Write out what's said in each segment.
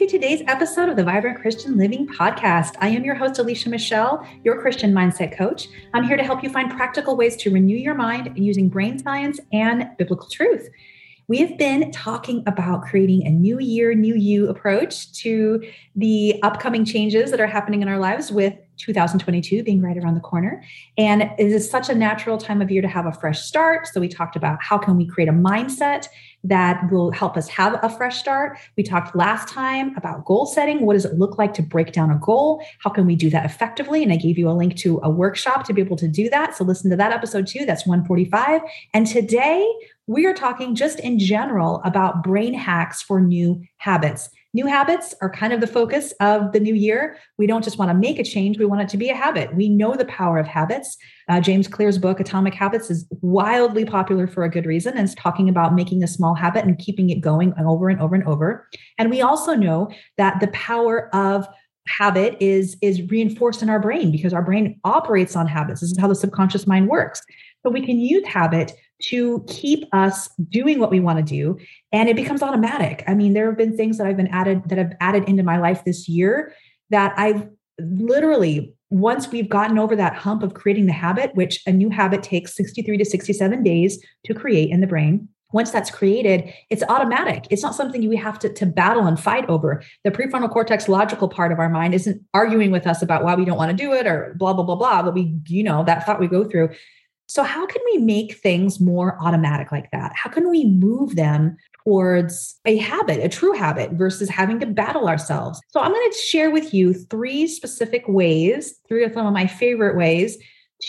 to today's episode of the Vibrant Christian Living Podcast. I am your host, Alicia Michelle, your Christian mindset coach. I'm here to help you find practical ways to renew your mind using brain science and biblical truth. We have been talking about creating a new year, new you approach to the upcoming changes that are happening in our lives with 2022 being right around the corner. And it is such a natural time of year to have a fresh start. So we talked about how can we create a mindset that will help us have a fresh start. We talked last time about goal setting. What does it look like to break down a goal? How can we do that effectively? And I gave you a link to a workshop to be able to do that. So listen to that episode too. That's 145. And today we are talking just in general about brain hacks for new habits. New habits are kind of the focus of the new year. We don't just want to make a change, we want it to be a habit. We know the power of habits. Uh, James Clear's book, Atomic Habits, is wildly popular for a good reason and it's talking about making a small habit and keeping it going over and over and over. And we also know that the power of habit is is reinforced in our brain because our brain operates on habits. This is how the subconscious mind works. So we can use habit to keep us doing what we want to do and it becomes automatic. I mean there have been things that i've been added that have added into my life this year that i've literally once we've gotten over that hump of creating the habit which a new habit takes 63 to 67 days to create in the brain once that's created it's automatic. It's not something we have to, to battle and fight over. The prefrontal cortex logical part of our mind isn't arguing with us about why we don't want to do it or blah blah blah blah but we you know that thought we go through so, how can we make things more automatic like that? How can we move them towards a habit, a true habit, versus having to battle ourselves? So, I'm going to share with you three specific ways, three of some of my favorite ways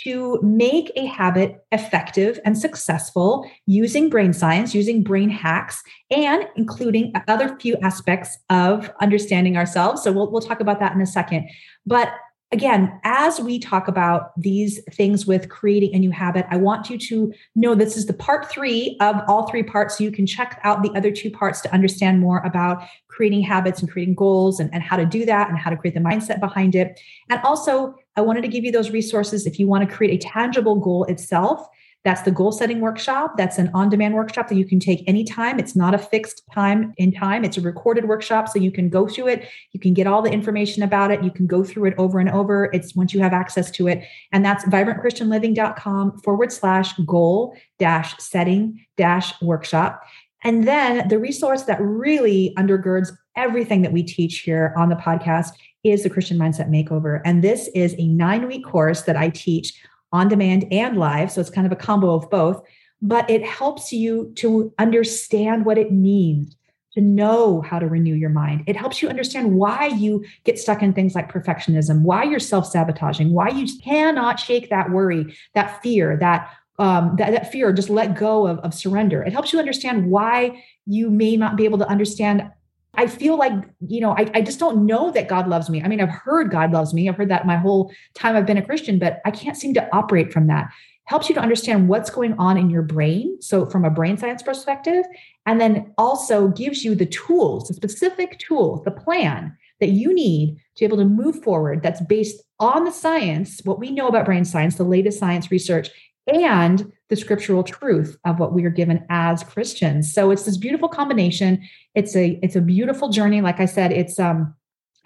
to make a habit effective and successful using brain science, using brain hacks, and including other few aspects of understanding ourselves. So we'll, we'll talk about that in a second. But again, as we talk about these things with creating a new habit, I want you to know this is the part three of all three parts. So you can check out the other two parts to understand more about creating habits and creating goals and, and how to do that and how to create the mindset behind it. And also, I wanted to give you those resources if you want to create a tangible goal itself that's the goal setting workshop. That's an on demand workshop that you can take anytime. It's not a fixed time in time, it's a recorded workshop. So you can go through it. You can get all the information about it. You can go through it over and over. It's once you have access to it. And that's vibrantchristianliving.com forward slash goal dash setting dash workshop. And then the resource that really undergirds everything that we teach here on the podcast is the Christian Mindset Makeover. And this is a nine week course that I teach on demand and live. So it's kind of a combo of both, but it helps you to understand what it means to know how to renew your mind. It helps you understand why you get stuck in things like perfectionism, why you're self sabotaging, why you cannot shake that worry, that fear, that um, that, that fear, just let go of, of surrender. It helps you understand why you may not be able to understand I feel like, you know, I, I just don't know that God loves me. I mean, I've heard God loves me. I've heard that my whole time I've been a Christian, but I can't seem to operate from that. Helps you to understand what's going on in your brain. So, from a brain science perspective, and then also gives you the tools, the specific tools, the plan that you need to be able to move forward that's based on the science, what we know about brain science, the latest science research, and the scriptural truth of what we are given as Christians. So it's this beautiful combination. It's a it's a beautiful journey. Like I said, it's um,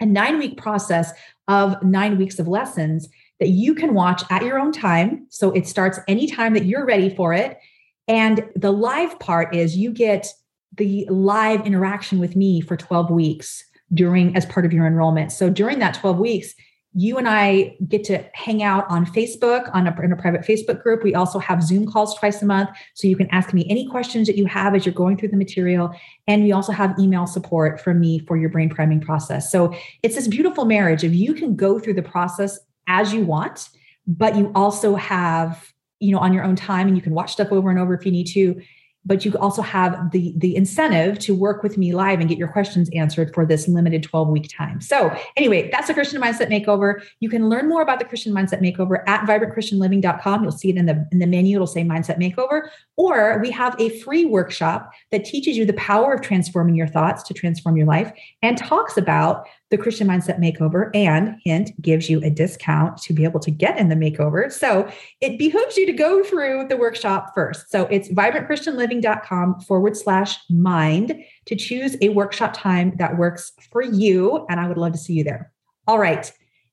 a nine week process of nine weeks of lessons that you can watch at your own time. So it starts anytime that you're ready for it. And the live part is you get the live interaction with me for 12 weeks during as part of your enrollment. So during that 12 weeks, you and I get to hang out on Facebook on a, in a private Facebook group. We also have Zoom calls twice a month. So you can ask me any questions that you have as you're going through the material. And we also have email support from me for your brain priming process. So it's this beautiful marriage of you can go through the process as you want, but you also have, you know, on your own time and you can watch stuff over and over if you need to but you also have the the incentive to work with me live and get your questions answered for this limited 12 week time. So anyway that's a christian mindset makeover. You can learn more about the christian mindset makeover at vibrantchristianliving.com you'll see it in the in the menu. It'll say mindset makeover. Or we have a free workshop that teaches you the power of transforming your thoughts to transform your life and talks about the Christian Mindset Makeover and hint gives you a discount to be able to get in the makeover. So it behooves you to go through the workshop first. So it's vibrantchristianliving.com forward slash mind to choose a workshop time that works for you. And I would love to see you there. All right.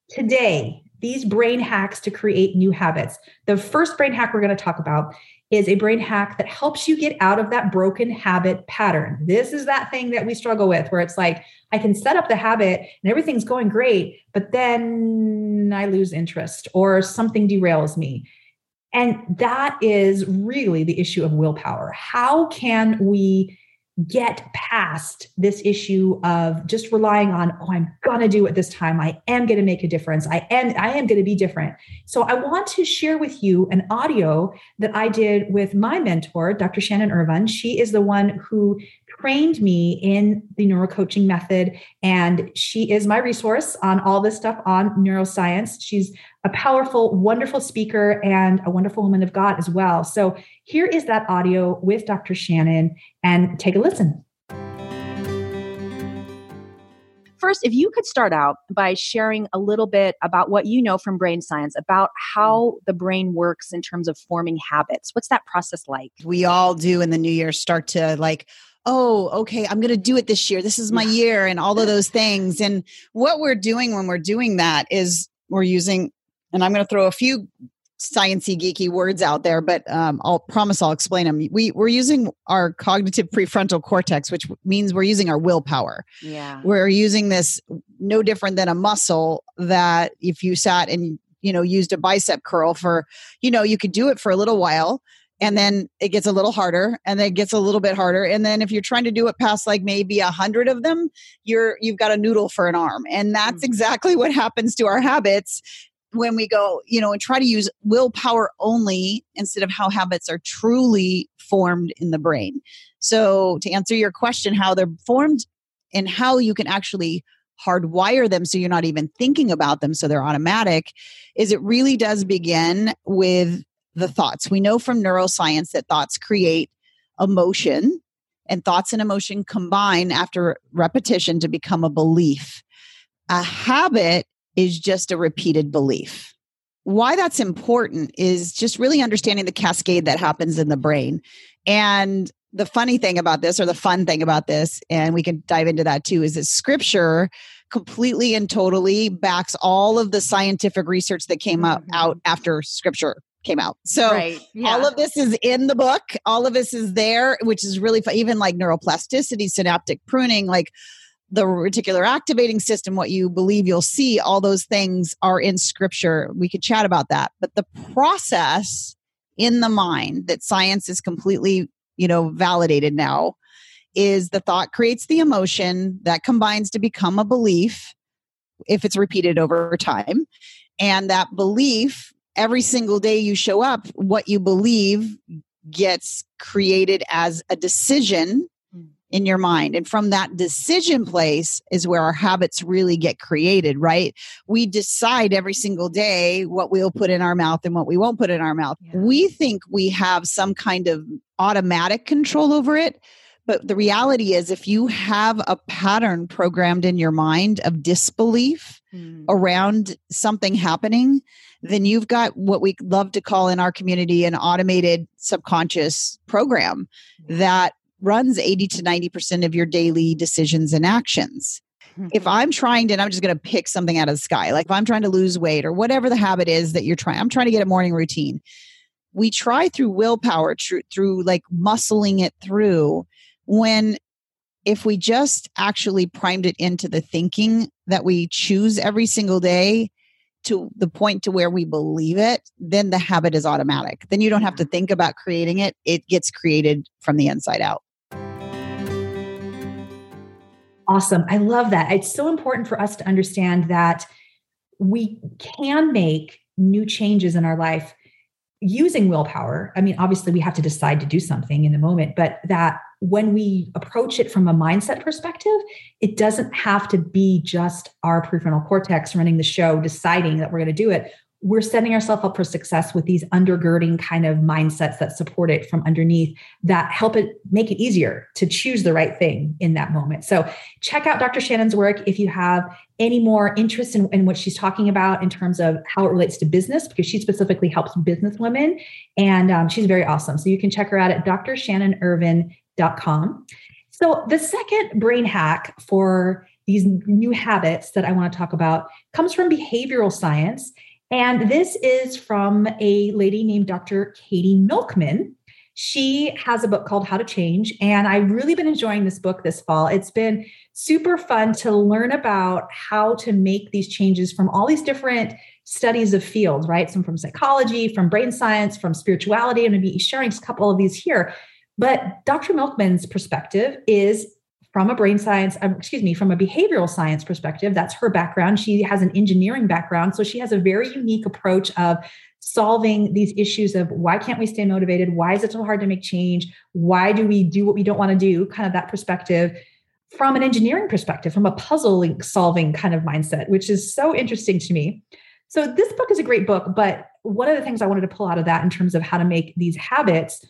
Today, these brain hacks to create new habits. The first brain hack we're going to talk about is a brain hack that helps you get out of that broken habit pattern. This is that thing that we struggle with where it's like, I can set up the habit and everything's going great, but then I lose interest or something derails me. And that is really the issue of willpower. How can we get past this issue of just relying on oh i'm to do it this time. I am to make a difference. I am i am to be different. So i want to share with you an audio that i did with my mentor dr shannon irvine. She is the one who trained me in the neurocoaching method. And she is my resource on all this stuff on neuroscience. She's a powerful, wonderful speaker and a wonderful woman of God as well. So here is that audio with Dr. Shannon and take a listen. First, if you could start out by sharing a little bit about what you know from brain science about how the brain works in terms of forming habits. What's that process like? We all do in the new year start to like, oh, okay, I'm going to do it this year. This is my year, and all of those things. And what we're doing when we're doing that is we're using, and I'm going to throw a few sciency geeky words out there, but um, I'll promise I'll explain them. We we're using our cognitive prefrontal cortex, which means we're using our willpower. Yeah, we're using this no different than a muscle that if you sat and you know used a bicep curl for you know you could do it for a little while and then it gets a little harder and then it gets a little bit harder and then if you're trying to do it past like maybe a hundred of them you're you've got a noodle for an arm and that's mm-hmm. exactly what happens to our habits when we go you know and try to use willpower only instead of how habits are truly formed in the brain so to answer your question how they're formed and how you can actually hardwire them so you're not even thinking about them so they're automatic is it really does begin with the thoughts. We know from neuroscience that thoughts create emotion, and thoughts and emotion combine after repetition to become a belief. A habit is just a repeated belief. Why that's important is just really understanding the cascade that happens in the brain. And the funny thing about this, or the fun thing about this, and we can dive into that too, is that scripture completely and totally backs all of the scientific research that came out, mm-hmm. out after scripture came out. So right. yeah. all of this is in the book. All of this is there, which is really fun. Even like neuroplasticity, synaptic pruning, like the reticular activating system, what you believe you'll see, all those things are in scripture. We could chat about that. But the process in the mind that science is completely, you know, validated now is the thought creates the emotion that combines to become a belief if it's repeated over time. And that belief every single day you show up, what you believe gets created as a decision hmm. in your mind. And from that decision place is where our habits really get created, right? We decide every single day what we'll put in our mouth and what we won't put in our mouth. Yeah. We think we have some kind of automatic control over it. But the reality is, if you have a pattern programmed in your mind of disbelief mm. around something happening, then you've got what we love to call in our community an automated subconscious program that runs 80 to 90% of your daily decisions and actions. If I'm trying to, and I'm just going to pick something out of the sky, like if I'm trying to lose weight or whatever the habit is that you're trying, I'm trying to get a morning routine. We try through willpower, through like muscling it through when if we just actually primed it into the thinking that we choose every single day to the point to where we believe it, then the habit is automatic. Then you don't have to think about creating it. It gets created from the inside out. Awesome. I love that. It's so important for us to understand that we can make new changes in our life using willpower. I mean, obviously, we have to decide to do something in the moment, but that when we approach it from a mindset perspective, it doesn't have to be just our prefrontal cortex running the show, deciding that we're going to do it. we're setting ourselves up for success with these undergirding kind of mindsets that support it from underneath that help it make it easier to choose the right thing in that moment. So check out Dr. Shannon's work if you have any more interest in, in what she's talking about in terms of how it relates to business, because she specifically helps business women. And um, she's very awesome. So you can check her out at drshannonirvine.com. So the second brain hack for these new habits that I want to talk about comes from behavioral science and this is from a lady named Dr. Katie Milkman. She has a book called How to Change. And I've really been enjoying this book this fall. It's been super fun to learn about how to make these changes from all these different studies of fields, right? Some from psychology, from brain science, from spirituality. I'm going to be sharing a couple of these here. But Dr. Milkman's perspective is from a brain science, um, excuse me, from a behavioral science perspective. That's her background. She has an engineering background. So she has a very unique approach of solving these issues of why can't we stay motivated? Why is it so hard to make change? Why do we do what we don't want to do? Kind of that perspective from an engineering perspective, from a puzzle solving kind of mindset, which is so interesting to me. So this book is a great book, but one of the things I wanted to pull out of that in terms of how to make these habits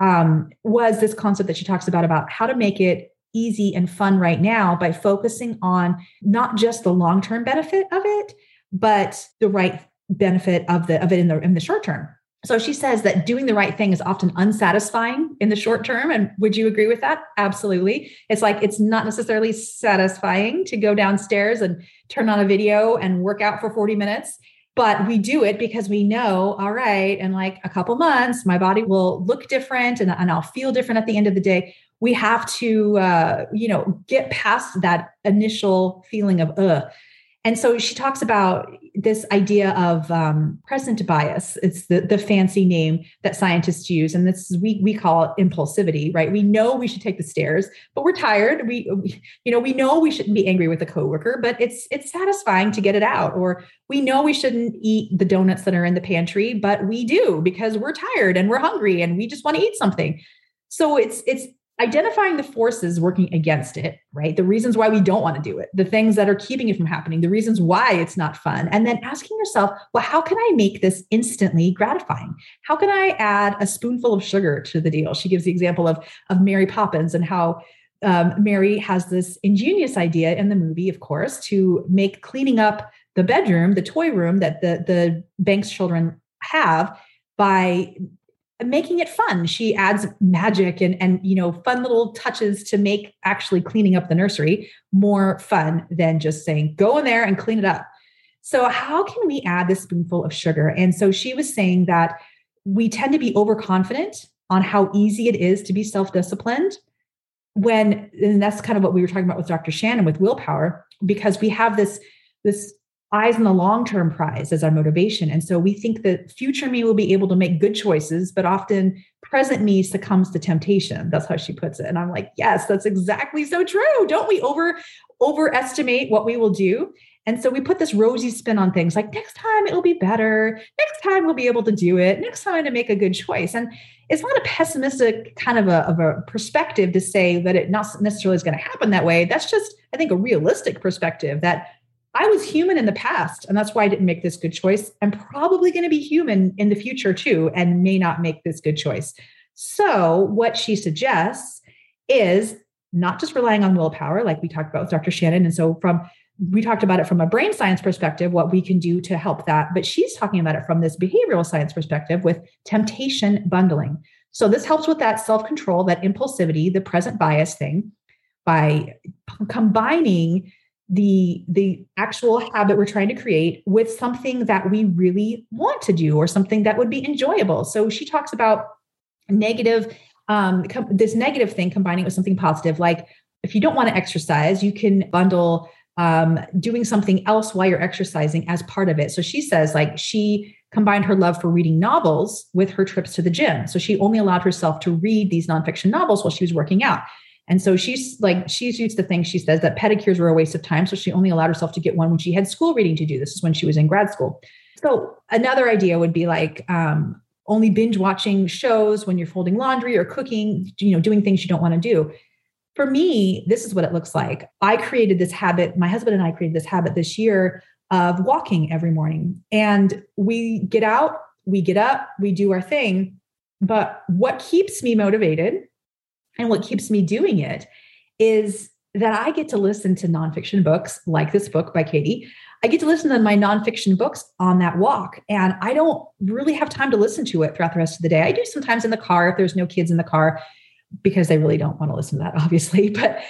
um, was this concept that she talks about about how to make it easy and fun right now by focusing on not just the long-term benefit of it, but the right benefit of the of it in the in the short term. So she says that doing the right thing is often unsatisfying in the short term. And would you agree with that? Absolutely. It's like it's not necessarily satisfying to go downstairs and turn on a video and work out for 40 minutes. But we do it because we know, all right, in like a couple months, my body will look different and, and I'll feel different at the end of the day. We have to uh, you know get past that initial feeling of ugh and so she talks about this idea of um, present bias. It's the, the fancy name that scientists use, and this is, we we call it impulsivity. Right? We know we should take the stairs, but we're tired. We, we you know we know we shouldn't be angry with a coworker, but it's it's satisfying to get it out. Or we know we shouldn't eat the donuts that are in the pantry, but we do because we're tired and we're hungry and we just want to eat something. So it's it's identifying the forces working against it, right? The reasons why we don't want to do it, the things that are keeping it from happening, the reasons why it's not fun. And then asking yourself, well, how can I make this instantly gratifying? How can I add a spoonful of sugar to the deal? She gives the example of, of Mary Poppins and how um, Mary has this ingenious idea in the movie, of course, to make cleaning up the bedroom, the toy room that the, the Banks children have by making it fun. She adds magic and and you know fun little touches to make actually cleaning up the nursery more fun than just saying go in there and clean it up. So how can we add this spoonful of sugar? And so she was saying that we tend to be overconfident on how easy it is to be self-disciplined when and that's kind of what we were talking about with Dr. Shannon with willpower because we have this this eyes on the long term prize as our motivation. And so we think that future me will be able to make good choices, but often present me succumbs to temptation. That's how she puts it. And I'm like, yes, that's exactly so true. Don't we over overestimate what we will do? And so we put this rosy spin on things like next time it'll be better. Next time we'll be able to do it. Next time to make a good choice. And it's not a pessimistic kind of a, of a perspective to say that it not necessarily is going to happen that way. That's just, I think, a realistic perspective that I was human in the past, and that's why I didn't make this good choice. I'm probably going to be human in the future too, and may not make this good choice. So, what she suggests is not just relying on willpower, like we talked about with Dr. Shannon. And so, from we talked about it from a brain science perspective, what we can do to help that. But she's talking about it from this behavioral science perspective with temptation bundling. So, this helps with that self control, that impulsivity, the present bias thing by combining the the actual habit we're trying to create with something that we really want to do or something that would be enjoyable. So she talks about negative um, com- this negative thing combining with something positive like if you don't want to exercise you can bundle um, doing something else while you're exercising as part of it. So she says like she combined her love for reading novels with her trips to the gym. So she only allowed herself to read these nonfiction novels while she was working out and so she's like, she's used to think, she says that pedicures were a waste of time. So she only allowed herself to get one when she had school reading to do. This is when she was in grad school. So another idea would be like um, only binge watching shows when you're folding laundry or cooking, you know, doing things you don't want to do. For me, this is what it looks like. I created this habit, my husband and I created this habit this year of walking every morning. And we get out, we get up, we do our thing. But what keeps me motivated and what keeps me doing it is that I get to listen to nonfiction books like this book by Katie. I get to listen to my nonfiction books on that walk. And I don't really have time to listen to it throughout the rest of the day. I do sometimes in the car if there's no kids in the car because they really don't want to listen to that, obviously. But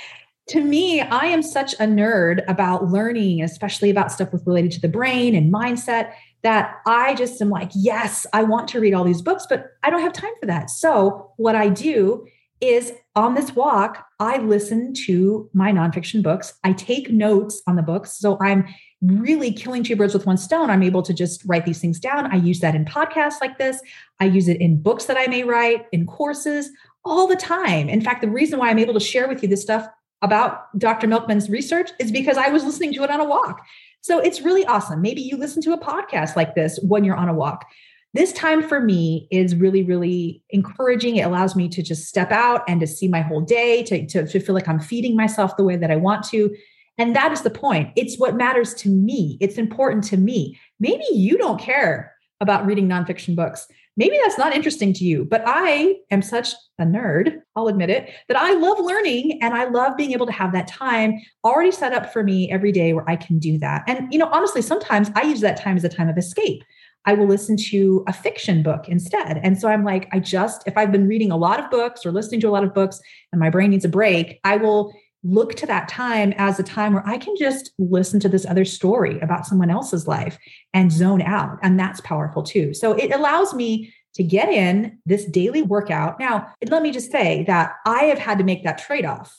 to me, I am such a nerd about learning, especially about stuff with related to the brain and mindset, that I just am like, yes, I want to read all these books, but I don't have time for that. So what I do is on this walk, I listen to my nonfiction books. I take notes on the books. So I'm really killing two birds with one stone. I'm able to just write these things down. I use that in podcasts like this. I use it in books that I may write, in courses, all the time. In fact, the reason why I'm able to share with you this stuff about Dr. Milkman's research is because I was listening to it on a walk. So it's really awesome. Maybe you listen to a podcast like this when you're on a walk. This time for me is really, really encouraging. It allows me to just step out and to see my whole day, to, to, to feel like I'm feeding myself the way that I want to. And that is the point. It's what matters to me. It's important to me. Maybe you don't care about reading nonfiction books. Maybe that's not interesting to you, but I am such a nerd, I'll admit it, that I love learning and I love being able to have that time already set up for me every day where I can do that. And, you know, honestly, sometimes I use that time as a time of escape. I will listen to a fiction book instead. And so I'm like, I just, if I've been reading a lot of books or listening to a lot of books and my brain needs a break, I will look to that time as a time where I can just listen to this other story about someone else's life and zone out. And that's powerful too. So it allows me to get in this daily workout. Now, let me just say that I have had to make that trade off.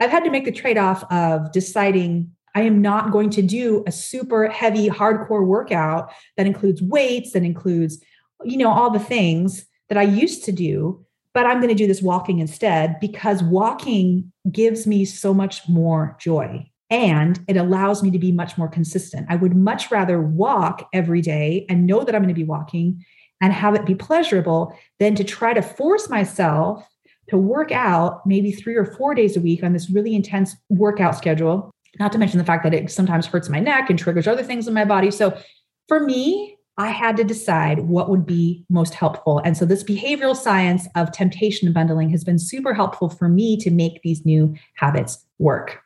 I've had to make the trade off of deciding I am not going to do a super heavy, hardcore workout that includes weights, that includes, you know, all the things that I used to do but I'm going to do this walking instead because walking gives me so much more joy and it allows me to be much more consistent. I would much rather walk every day and know that I'm going to be walking and have it be pleasurable than to try to force myself to work out maybe three or four days a week on this really intense workout schedule. Not to mention the fact that it sometimes hurts my neck and triggers other things in my body. So for me, I had to decide what would be most helpful. And so, this behavioral science of temptation bundling has been super helpful for me to make these new habits work.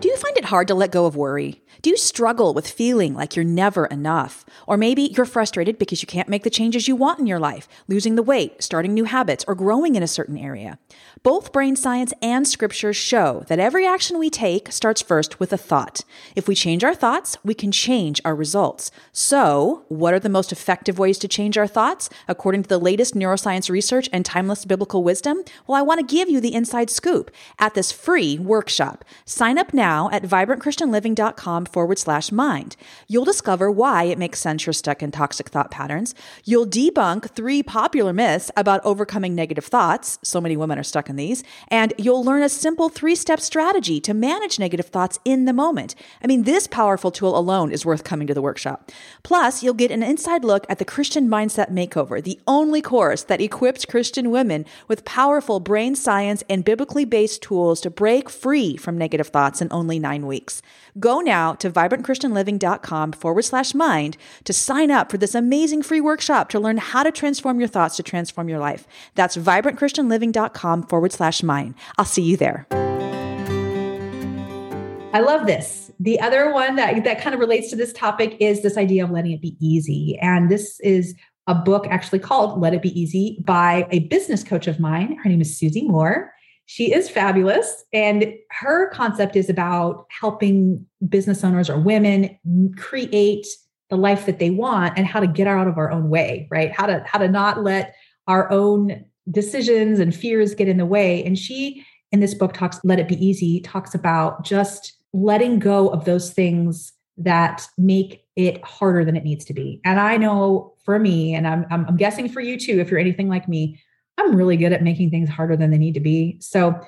Do you find it hard to let go of worry? Do you struggle with feeling like you're never enough? Or maybe you're frustrated because you can't make the changes you want in your life, losing the weight, starting new habits, or growing in a certain area. Both brain science and scripture show that every action we take starts first with a thought. If we change our thoughts, we can change our results. So, what are the most effective ways to change our thoughts? According to the latest neuroscience research and timeless biblical wisdom? Well, I want to give you the inside scoop at this free workshop. Sign up now at vibrantchristianliving.com forward slash mind. You'll discover why it makes sense you're stuck in toxic thought patterns. You'll debunk three popular myths about overcoming negative thoughts. So many women are stuck in these. And you'll learn a simple three step strategy to manage negative thoughts in the moment. I mean, this powerful tool alone is worth coming to the workshop. Plus, you'll get an inside look at the Christian Mindset Makeover, the only course that equips Christian women with powerful brain science and biblically based tools to break free from negative thoughts in only nine weeks. Go now to vibrantchristianliving.com forward slash mind to sign up for this amazing free workshop to learn how to transform your thoughts to transform your life. That's vibrantchristianliving.com forward slash mind. I'll see you there. I love this. The other one that, that kind of relates to this topic is this idea of letting it be easy. And this is a book actually called Let It Be Easy by a business coach of mine. Her name is Susie Moore. She is fabulous. And her concept is about helping business owners or women create the life that they want and how to get out of our own way, right? How to how to not let our own decisions and fears get in the way. And she in this book talks Let It Be Easy talks about just letting go of those things that make it harder than it needs to be. And I know for me, and I'm, I'm, guessing for you too, if you're anything like me, I'm really good at making things harder than they need to be. So,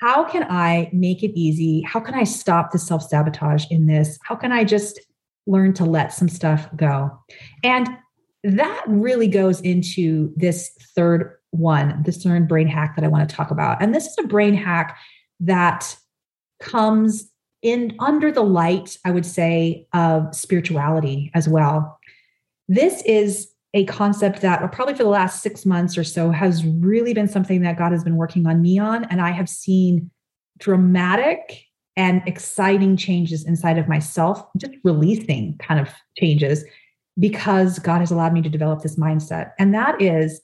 how can I make it easy? How can I stop the self sabotage in this? How can I just learn to let some stuff go? And that really goes into this third one, this third brain hack that I want to talk about. And this is a brain hack that comes in under the light, I would say, of spirituality as well. This is a concept that probably for the last six months or so has really been something that God has been working on me on. And I have seen dramatic and exciting changes inside of myself, just releasing kind of changes because God has allowed me to develop this mindset. And that is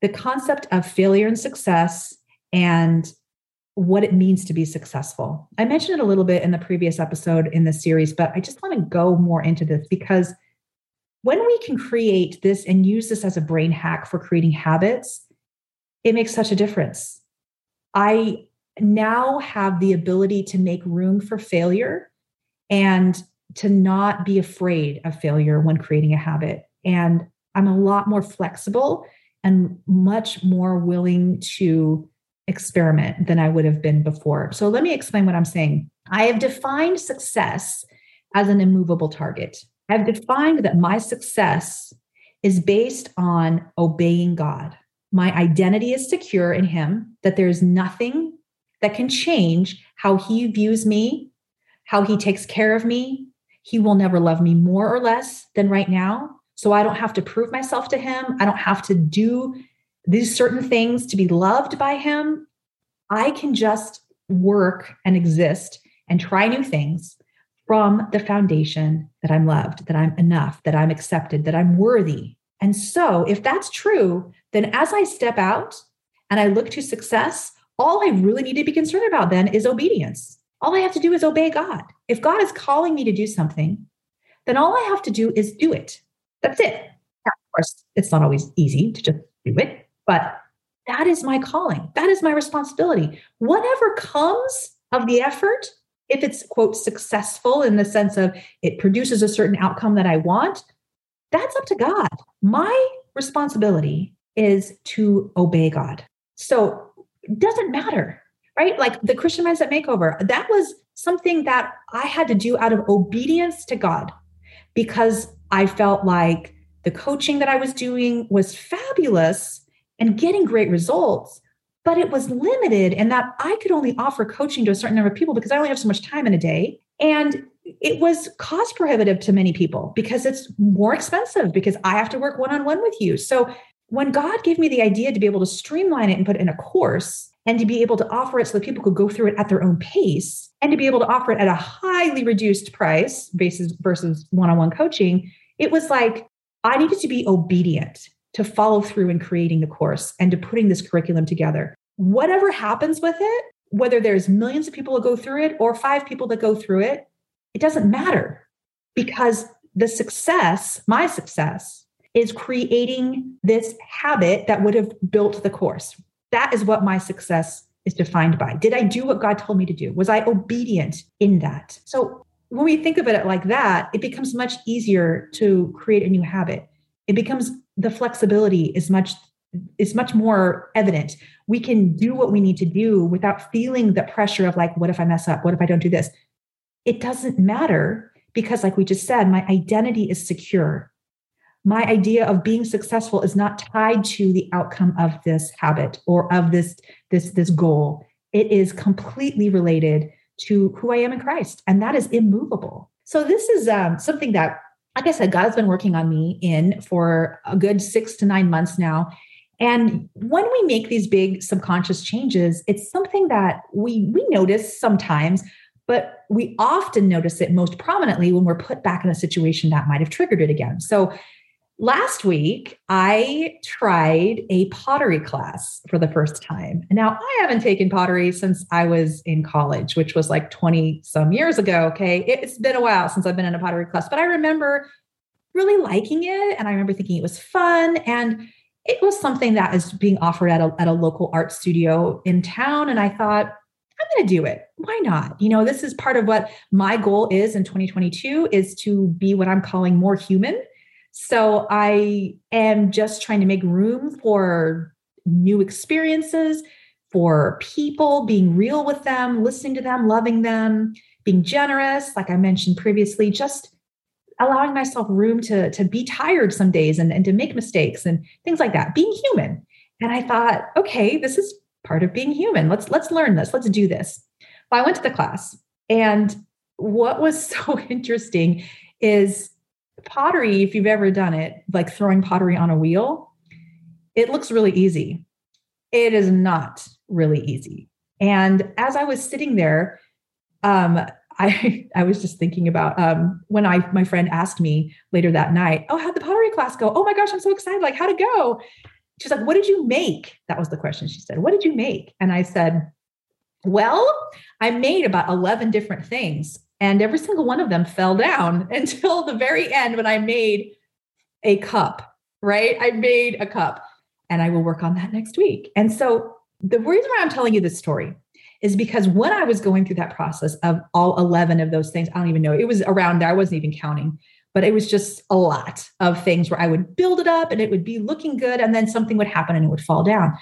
the concept of failure and success and what it means to be successful. I mentioned it a little bit in the previous episode in the series, but I just want to go more into this because when we can create this and use this as a brain hack for creating habits, it makes such a difference. I now have the ability to make room for failure and to not be afraid of failure when creating a habit. And I'm a lot more flexible and much more willing to experiment than I would have been before. So let me explain what I'm saying. I have defined success as an immovable target. I've defined that my success is based on obeying God. My identity is secure in Him, that there's nothing that can change how He views me, how He takes care of me. He will never love me more or less than right now. So I don't have to prove myself to Him. I don't have to do these certain things to be loved by Him. I can just work and exist and try new things from the foundation that I'm loved, that I'm enough, that I'm accepted, that I'm worthy. And so, if that's true, then as I step out and I look to success, all I really need to be concerned about then is obedience. All I have to do is obey God. If God is calling me to do something, then all I have to do is do it. That's it. Now, of course, it's not always easy to just do it, but that is my calling. That is my responsibility. Whatever comes of the effort, if it's quote successful in the sense of it produces a certain outcome that I want, that's up to God. My responsibility is to obey God. So it doesn't matter, right? Like the Christian Mindset Makeover, that was something that I had to do out of obedience to God because I felt like the coaching that I was doing was fabulous and getting great results but it was limited in that I could only offer coaching to a certain number of people because I only have so much time in a day. And it was cost prohibitive to many people because it's more expensive because I have to work one on one with you. So when God gave me the idea to be able to streamline it and put it in a course and to be able to offer it so that people could go through it at their own pace and to be able to offer it at a highly reduced price versus versus one-on-one coaching, it was like I needed to be obedient to follow through in creating the course and to putting this curriculum together. Whatever happens with it, whether there's millions of people that go through it or five people that go through it, it doesn't matter because the success, my success, is creating this habit that would have built the course. That is what my success is defined by. Did I do what God told me to do? Was I obedient in that? So when we think of it like that, it becomes much easier to create a new habit. It becomes the flexibility is much is much more evident. We can do what we need to do without feeling the pressure of like, what if I mess up? What if I don't do this? It doesn't matter because, like we just said, my identity is secure. My idea of being successful is not tied to the outcome of this habit or of this this this goal. It is completely related to who I am in Christ, and that is immovable. So this is um, something that like I said, God's been working on me in for a good six to nine months now. And when we make these big subconscious changes, it's something that we we notice sometimes, but we often notice it most prominently when we're put back in a situation that might have triggered it again. So last week I tried a pottery class for the first time. Now I haven't taken pottery since I was in college, which was like 20 some years ago. Okay. It's been a while since I've been in a pottery class, but I remember really liking it. And I remember thinking it was fun. And it was something that is being offered at a, at a local art studio in town. And I thought, I'm going to do it. Why not? You know, this is part of what my goal is in 2022 is to be what I'm calling more human. So I am just trying to make room for new experiences, for people, being real with them, listening to them, loving them, being generous, like I mentioned previously, just allowing myself room to, to be tired some days and, and to make mistakes and things like that, being human. And I thought, okay, this is part of being human. Let's let's learn this. Let's do this. Well, I went to the class And what was so interesting is pottery, if you've ever done it, like throwing pottery on a wheel, it looks really easy. It is not really easy. And as I was sitting there, um, I I was just thinking about um, when I my friend asked me later that night, "Oh, how'd the pottery class go? Oh my gosh, I'm so excited! Like, how'd it go?" She's like, "What did you make?" That was the question. She said, "What did you make?" And I said, "Well, I made about eleven different things, and every single one of them fell down until the very end when I made a cup. Right? I made a cup, and I will work on that next week. And so the reason why I'm telling you this story is because when I was going through that process of all 11 of those things, I don't even know, it was around there. I wasn't even counting, but it was just a lot of things where I would build it up and it would be looking good. And then something would happen and it would fall down.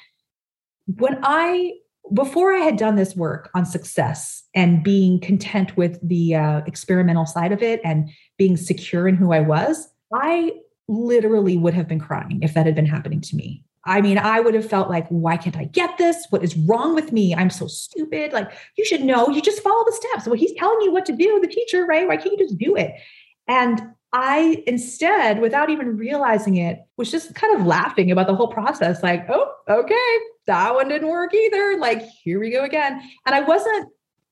When I, before I had done this work on success and being content with the uh, experimental side of it and being secure in who I was, I literally would have been crying if that had been happening to me. I mean, I would have felt like, why can't I get this? What is wrong with me? I'm so stupid. Like, you should know, you just follow the steps. Well, he's telling you what to do, the teacher, right? Why can't you just do it? And I instead, without even realizing it, was just kind of laughing about the whole process. Like, oh, okay, that one didn't work either. Like, here we go again. And I wasn't,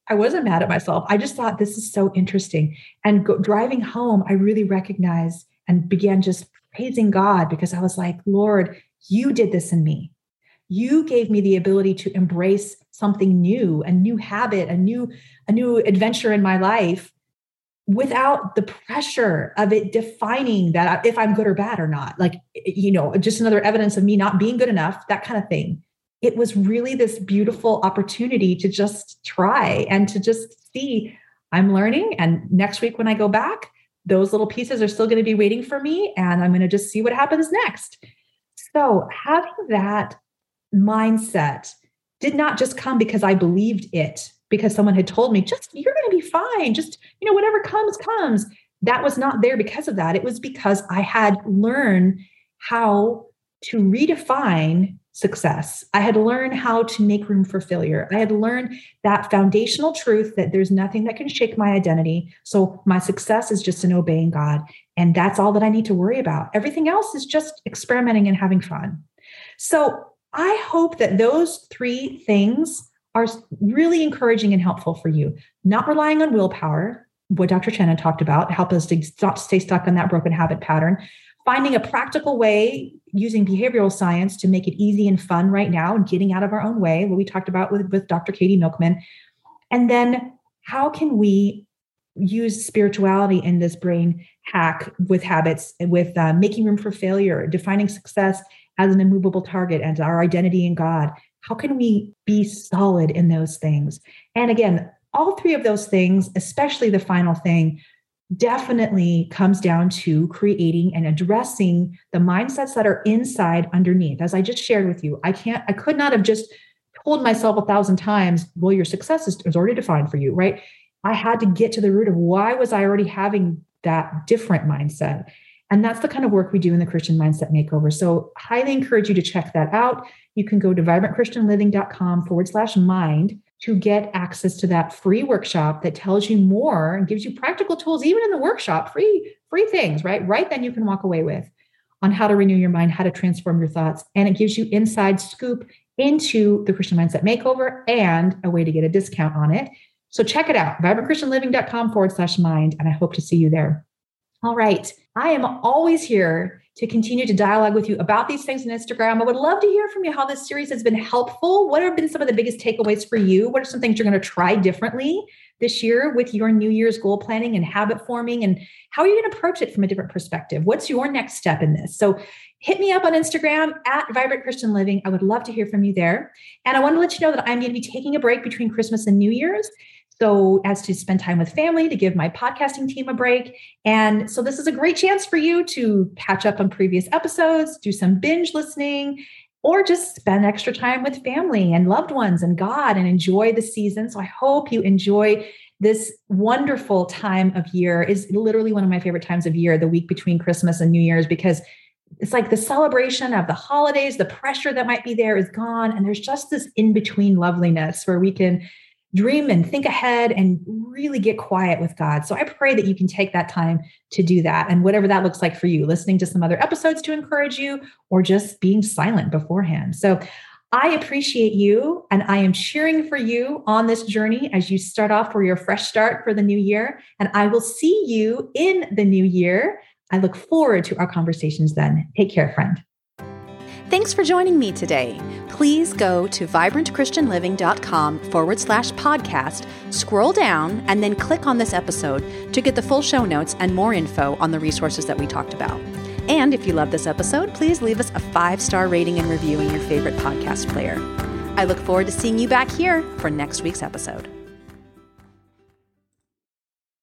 I wasn't mad at myself. I just thought this is so interesting. And go, driving home, I really recognized and began just praising God because I was like, Lord, you did this in me. You gave me the ability to embrace something new, a new habit, a new a new adventure in my life without the pressure of it defining that if I'm good or bad or not. Like eh, you know, just another evidence of me not being good enough, that kind of thing. It was really this beautiful opportunity to just try and to just see I'm learning and next week when I go back, those little pieces are still going to be waiting for me and I'm going to just see what happens next. So, having that mindset did not just come because I believed it, because someone had told me, just you're going to be fine. Just, you know, whatever comes, comes. That was not there because of that. It was because I had learned how to redefine success. I had learned how to make room for failure. I had learned that foundational truth that there's nothing that can shake my identity. So my success is just in obeying God. And that's all that I need to worry about. Everything else is just experimenting and having fun. So I hope that those three things are really encouraging and helpful for you. Not relying on willpower, what Dr. Shannon talked about, help us to not stay stuck on that broken habit pattern, finding a practical way using behavioral science to make it easy and fun right now and getting out of our own way, what we talked about with, with Dr. Katie Milkman. And then how can we use spirituality in this brain hack with habits, with uh, making room for failure, defining success as an immovable target and our identity in God? How can we be solid in those things? And again, all three of those things, especially the final thing, definitely comes down to creating and addressing the mindsets that are inside underneath. As I just shared with you, I can't, I could not have just told myself a thousand times, well, your success is, is already defined for you, right? I had to get to the root of why was I already having that different mindset. And that's the kind of work we do in the Christian Mindset Makeover. So, highly encourage you to check that out. You can go to vibrantchristianliving.com forward slash mind to get access to that free workshop that tells you more and gives you practical tools, even in the workshop, free, free things, right? Right then you can walk away with on how to renew your mind, how to transform your thoughts. And it gives you inside scoop into the Christian Mindset Makeover and a way to get a discount on it. So check it out, vibrantchristianliving.com forward slash mind. And I hope to see you there. All right. I am always here to continue to dialogue with you about these things on Instagram. I would love to hear from you how this series has been helpful. What have been some of the biggest takeaways for you? What are some things you're going to try differently this year with your New Year's goal planning and habit forming? And how are you going to approach it from a different perspective? What's your next step in this? So hit me up on Instagram at Vibrant Christian Living. I would love to hear from you there. And I want to let you know that I'm going to be taking a break between Christmas and New Year's. So, as to spend time with family, to give my podcasting team a break. And so, this is a great chance for you to catch up on previous episodes, do some binge listening, or just spend extra time with family and loved ones and God and enjoy the season. So, I hope you enjoy this wonderful time of year is literally one of my favorite times of year the week between christmas and new year's because it's like the celebration of the holidays the pressure that might be there is gone and there's just this in between loveliness where we can dream and think ahead and really get quiet with God. So I pray that you can take that time to do that. And whatever that looks like for you, listening to some other episodes to encourage you, or just being silent beforehand. So I appreciate you and I am cheering for you on this journey as you start off for your fresh start for the new year. And I will see you in the new year. I look forward to our conversations then. Take care, friend. Thanks for joining me today. Please go to vibrantchristianliving.com forward slash podcast, scroll down, and then click on this episode to get the full show notes and more info on the resources that we talked about. And if you love this episode, please leave us a five star rating and review in your favorite podcast player. I look forward to seeing you back here for next week's episode.